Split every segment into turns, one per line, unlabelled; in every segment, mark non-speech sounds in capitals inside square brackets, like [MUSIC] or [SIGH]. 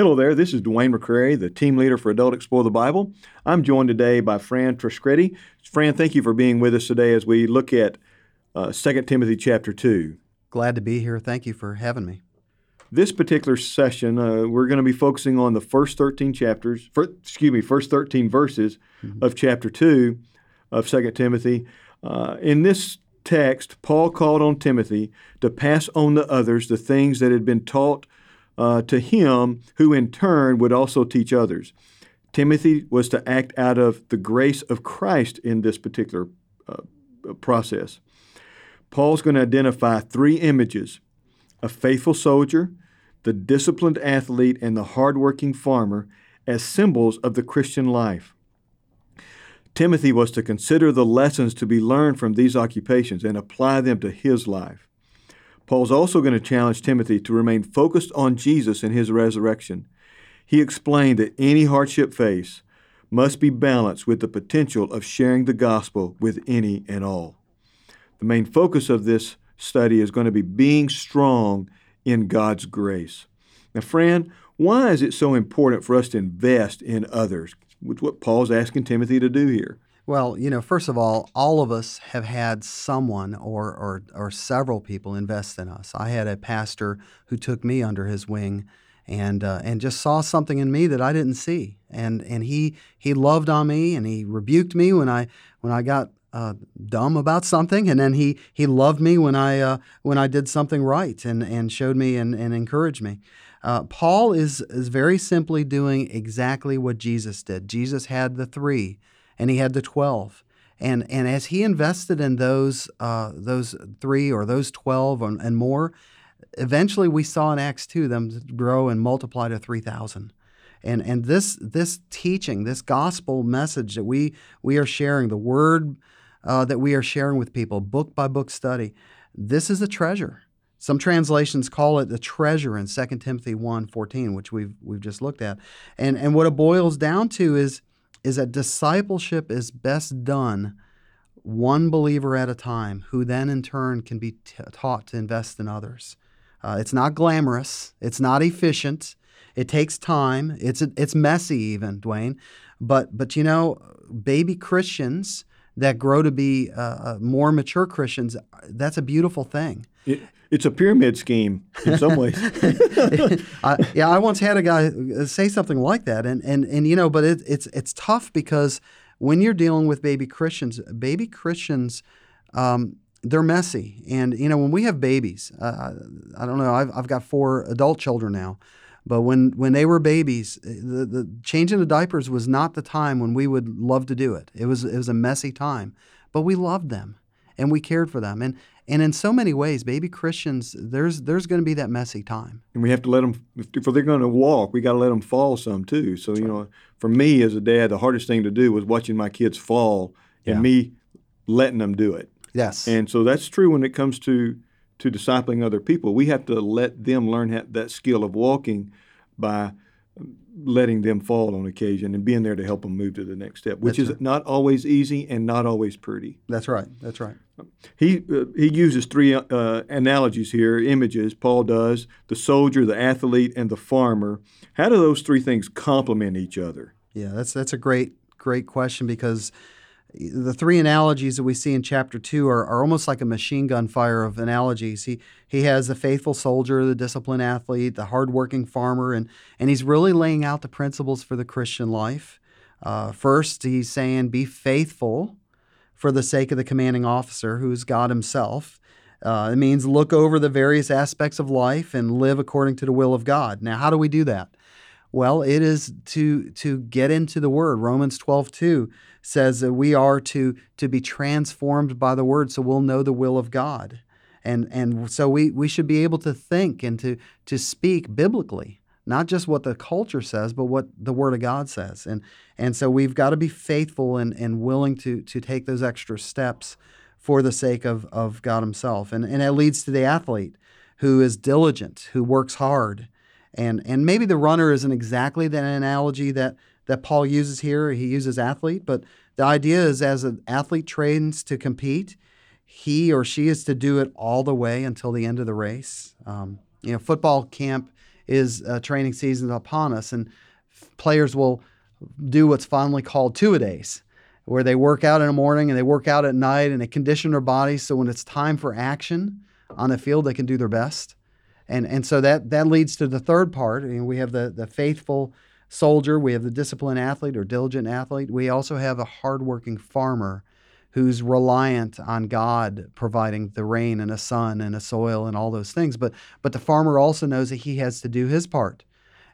Hello there, this is Dwayne McCrary, the team leader for Adult Explore the Bible. I'm joined today by Fran Trascretti. Fran, thank you for being with us today as we look at uh, 2 Timothy chapter 2.
Glad to be here. Thank you for having me.
This particular session, uh, we're going to be focusing on the first 13 chapters, for, excuse me, first 13 verses mm-hmm. of chapter 2 of 2 Timothy. Uh, in this text, Paul called on Timothy to pass on to others the things that had been taught uh, to him, who in turn would also teach others. Timothy was to act out of the grace of Christ in this particular uh, process. Paul's going to identify three images a faithful soldier, the disciplined athlete, and the hardworking farmer as symbols of the Christian life. Timothy was to consider the lessons to be learned from these occupations and apply them to his life. Paul's also going to challenge Timothy to remain focused on Jesus and his resurrection. He explained that any hardship faced must be balanced with the potential of sharing the gospel with any and all. The main focus of this study is going to be being strong in God's grace. Now, Fran, why is it so important for us to invest in others? Which what Paul's asking Timothy to do here.
Well, you know, first of all, all of us have had someone or, or, or several people invest in us. I had a pastor who took me under his wing and uh, and just saw something in me that I didn't see. And and he he loved on me and he rebuked me when I when I got uh, dumb about something, and then he he loved me when I uh, when I did something right and and showed me and, and encouraged me. Uh, Paul is is very simply doing exactly what Jesus did. Jesus had the three, and he had the twelve. And, and as he invested in those uh, those three or those twelve and, and more, eventually we saw in Acts two them grow and multiply to three thousand. And and this this teaching, this gospel message that we we are sharing, the word uh, that we are sharing with people, book by book study. This is a treasure. Some translations call it the treasure in 2 Timothy 1 14, which we've, we've just looked at. And, and what it boils down to is, is that discipleship is best done one believer at a time, who then in turn can be t- taught to invest in others. Uh, it's not glamorous, it's not efficient, it takes time, it's, it's messy, even, Dwayne. But, but you know, baby Christians that grow to be uh, uh, more mature Christians, that's a beautiful thing.
It, it's a pyramid scheme in some ways. [LAUGHS]
I, yeah, I once had a guy uh, say something like that, and and and you know, but it, it's it's tough because when you're dealing with baby Christians, baby Christians. Um, they're messy, and you know when we have babies, uh, I don't know. I've, I've got four adult children now, but when, when they were babies, eh, the, the changing the diapers was not the time when we would love to do it. It was, it was a messy time, but we loved them and we cared for them. And, and in so many ways, baby Christians, there's, there's going to be that messy time.
And we have to let them, if they're going to walk, we got to let them fall some too. So, That's you right. know, for me as a dad, the hardest thing to do was watching my kids fall and me letting them do it.
Yes.
And so that's true when it comes to to discipling other people. We have to let them learn that skill of walking by letting them fall on occasion and being there to help them move to the next step, which That's is right. not always easy and not always pretty.
That's right. That's right.
He uh, he uses three uh, analogies here, images. Paul does the soldier, the athlete, and the farmer. How do those three things complement each other?
Yeah, that's that's a great great question because the three analogies that we see in chapter two are, are almost like a machine gun fire of analogies. He he has the faithful soldier, the disciplined athlete, the hardworking farmer, and and he's really laying out the principles for the Christian life. Uh, first, he's saying, "Be faithful for the sake of the commanding officer, who is God Himself." Uh, it means look over the various aspects of life and live according to the will of God. Now, how do we do that? Well, it is to to get into the Word. Romans twelve two says that we are to, to be transformed by the word so we'll know the will of God. And, and so we, we should be able to think and to, to speak biblically, not just what the culture says, but what the Word of God says. And, and so we've got to be faithful and, and willing to, to take those extra steps for the sake of, of God Himself. And, and it leads to the athlete who is diligent, who works hard. And, and maybe the runner isn't exactly the analogy that, that Paul uses here. He uses athlete, but the idea is as an athlete trains to compete, he or she is to do it all the way until the end of the race. Um, you know, football camp is uh, training season upon us, and players will do what's fondly called two a days, where they work out in the morning and they work out at night, and they condition their bodies so when it's time for action on the field, they can do their best. And and so that that leads to the third part. Mean, we have the the faithful soldier, we have the disciplined athlete or diligent athlete. We also have a hardworking farmer who's reliant on God providing the rain and a sun and a soil and all those things. But but the farmer also knows that he has to do his part.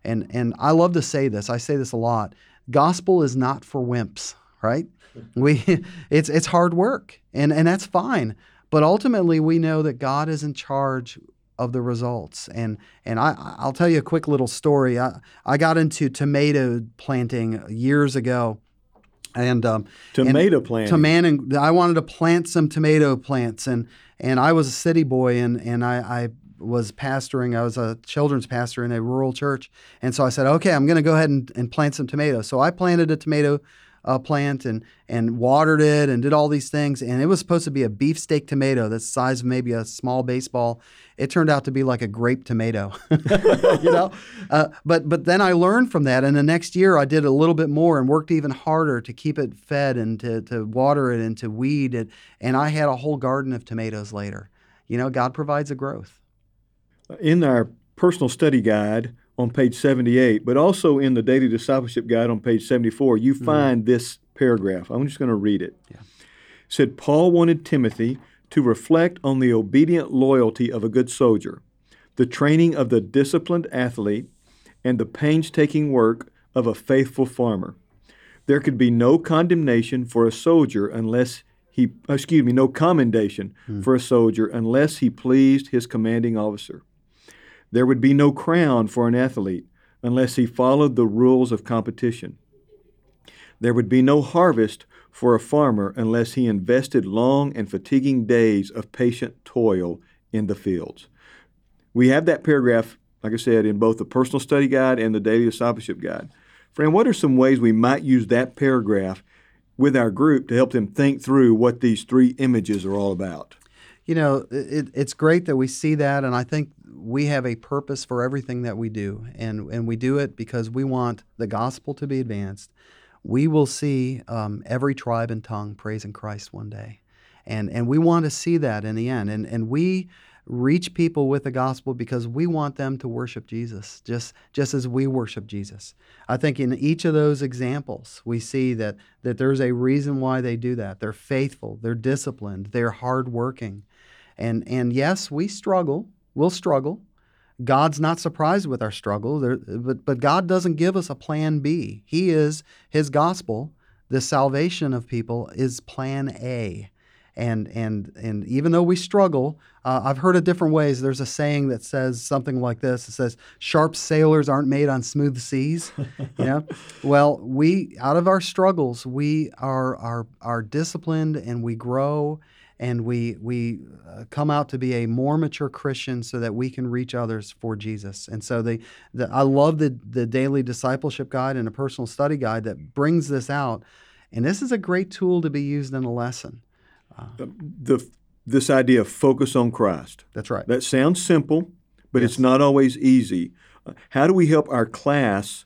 And and I love to say this. I say this a lot. Gospel is not for wimps, right? Hmm. We [LAUGHS] it's it's hard work. And and that's fine. But ultimately we know that God is in charge of the results. And and I I'll tell you a quick little story. I I got into tomato planting years ago. And um,
tomato
and
planting.
To man, I wanted to plant some tomato plants, and and I was a city boy, and and I, I was pastoring. I was a children's pastor in a rural church, and so I said, okay, I'm going to go ahead and, and plant some tomatoes. So I planted a tomato uh, plant and and watered it and did all these things. And it was supposed to be a beefsteak tomato that's the size of maybe a small baseball. It turned out to be like a grape tomato, [LAUGHS] you know. Uh, but but then I learned from that, and the next year I did a little bit more and worked even harder to keep it fed and to to water it and to weed it. And I had a whole garden of tomatoes later. You know, God provides a growth.
In our personal study guide, on page 78, but also in the Daily Discipleship Guide on page 74, you mm-hmm. find mm-hmm. this paragraph. I'm just going to read it. Yeah. it. Said Paul wanted Timothy to reflect on the obedient loyalty of a good soldier, the training of the disciplined athlete, and the painstaking work of a faithful farmer. There could be no condemnation for a soldier unless he, excuse me, no commendation mm. for a soldier unless he pleased his commanding officer. There would be no crown for an athlete unless he followed the rules of competition. There would be no harvest for a farmer unless he invested long and fatiguing days of patient toil in the fields. We have that paragraph, like I said, in both the personal study guide and the daily discipleship guide. Fran, what are some ways we might use that paragraph with our group to help them think through what these three images are all about?
You know, it, it's great that we see that, and I think we have a purpose for everything that we do, and, and we do it because we want the gospel to be advanced. We will see um, every tribe and tongue praising Christ one day. And, and we want to see that in the end. And, and we reach people with the gospel because we want them to worship Jesus, just, just as we worship Jesus. I think in each of those examples, we see that, that there's a reason why they do that. They're faithful, they're disciplined, they're hardworking. And, and yes, we struggle. We'll struggle. God's not surprised with our struggle, there, but, but God doesn't give us a plan B. He is, His gospel, the salvation of people, is plan A. And, and, and even though we struggle, uh, I've heard it different ways. There's a saying that says something like this. It says, "Sharp sailors aren't made on smooth seas." [LAUGHS] you know, well, we out of our struggles, we are are are disciplined and we grow and we we uh, come out to be a more mature Christian so that we can reach others for Jesus. And so the, the I love the the daily discipleship guide and a personal study guide that brings this out. And this is a great tool to be used in a lesson.
Uh, the this idea of focus on Christ.
That's right.
That sounds simple, but yes. it's not always easy. Uh, how do we help our class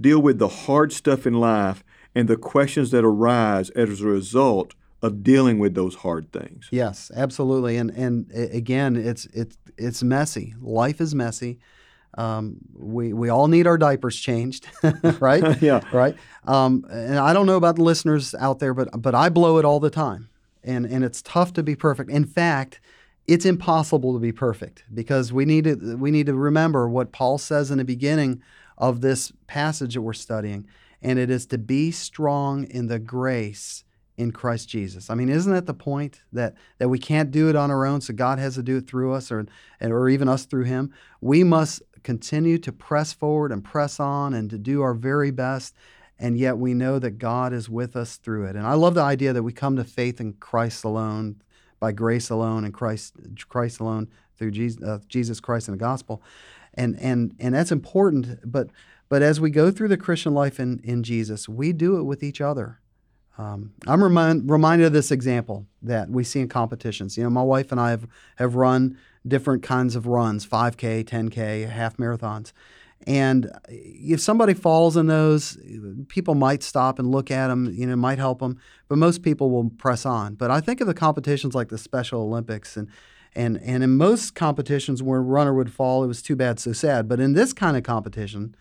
deal with the hard stuff in life and the questions that arise as a result of dealing with those hard things.
Yes, absolutely. And and again, it's it's it's messy. Life is messy. Um, we we all need our diapers changed, [LAUGHS] right? [LAUGHS]
yeah.
Right. Um, and I don't know about the listeners out there, but but I blow it all the time, and and it's tough to be perfect. In fact, it's impossible to be perfect because we need to we need to remember what Paul says in the beginning of this passage that we're studying, and it is to be strong in the grace in Christ Jesus. I mean, isn't that the point that that we can't do it on our own, so God has to do it through us, or or even us through Him? We must continue to press forward and press on, and to do our very best. And yet we know that God is with us through it. And I love the idea that we come to faith in Christ alone, by grace alone, and Christ Christ alone through Jesus, uh, Jesus Christ and the gospel. And and and that's important. But but as we go through the Christian life in in Jesus, we do it with each other Um, I'm remind, reminded of this example that we see in competitions. You know, my wife and I have, have run different kinds of runs 5K, 10K, half marathons. And if somebody falls in those, people might stop and look at them, you know, might help them, but most people will press on. But I think of the competitions like the Special Olympics and and and in most competitions where a runner would fall, it was too bad, so sad. But in this kind of competition,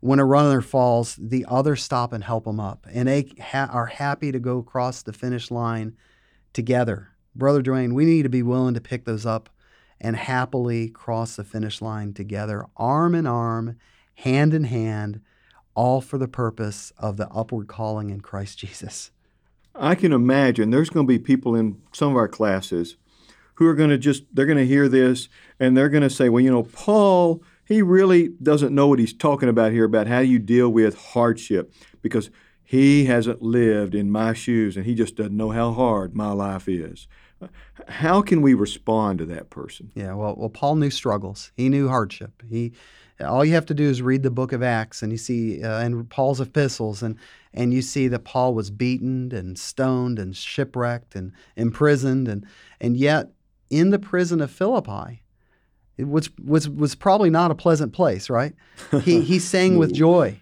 when a runner falls, the others stop and help them up, and they ha- are happy to go across the finish line together. Brother Dwayne, we need to be willing to pick those up and happily cross the finish line together, arm in arm, hand in hand, all for the purpose of the upward calling in Christ [LAUGHS] Jesus.
I can imagine there's going to be people in some of our classes who are going to just, they're going to hear this and they're going to say, well, you know, Paul, he really doesn't know what he's talking about here about how you deal with hardship because he hasn't lived in my shoes and he just doesn't know how hard my life is. How can we respond to that person?
Yeah, well, well, Paul knew struggles. He knew hardship. He, all you have to do is read the book of Acts, and you see, uh, and Paul's epistles, and and you see that Paul was beaten and stoned and shipwrecked and imprisoned, and and yet in the prison of Philippi, which was was probably not a pleasant place, right? He he [LAUGHS] sang with joy,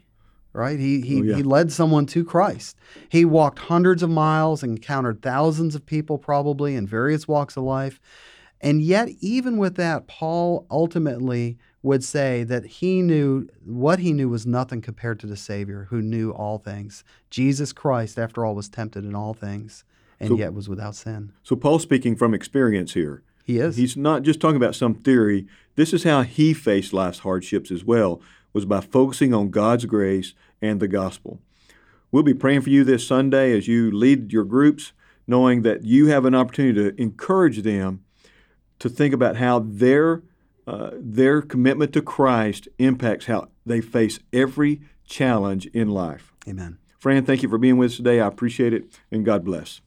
right? He he, oh, yeah. he led someone to Christ. He walked hundreds of miles, encountered thousands of people probably in various walks of life. And yet, even with that, Paul ultimately would say that he knew what he knew was nothing compared to the Savior who knew all things. Jesus Christ, after all, was tempted in all things and so, yet was without sin.
So Paul's speaking from experience here.
He is.
He's not just talking about some theory. This is how he faced life's hardships as well, was by focusing on God's grace and the gospel. We'll be praying for you this Sunday as you lead your groups, knowing that you have an opportunity to encourage them to think about how their uh, their commitment to Christ impacts how they face every challenge in life.
Amen.
Fran, thank you for being with us today. I appreciate it, and God bless.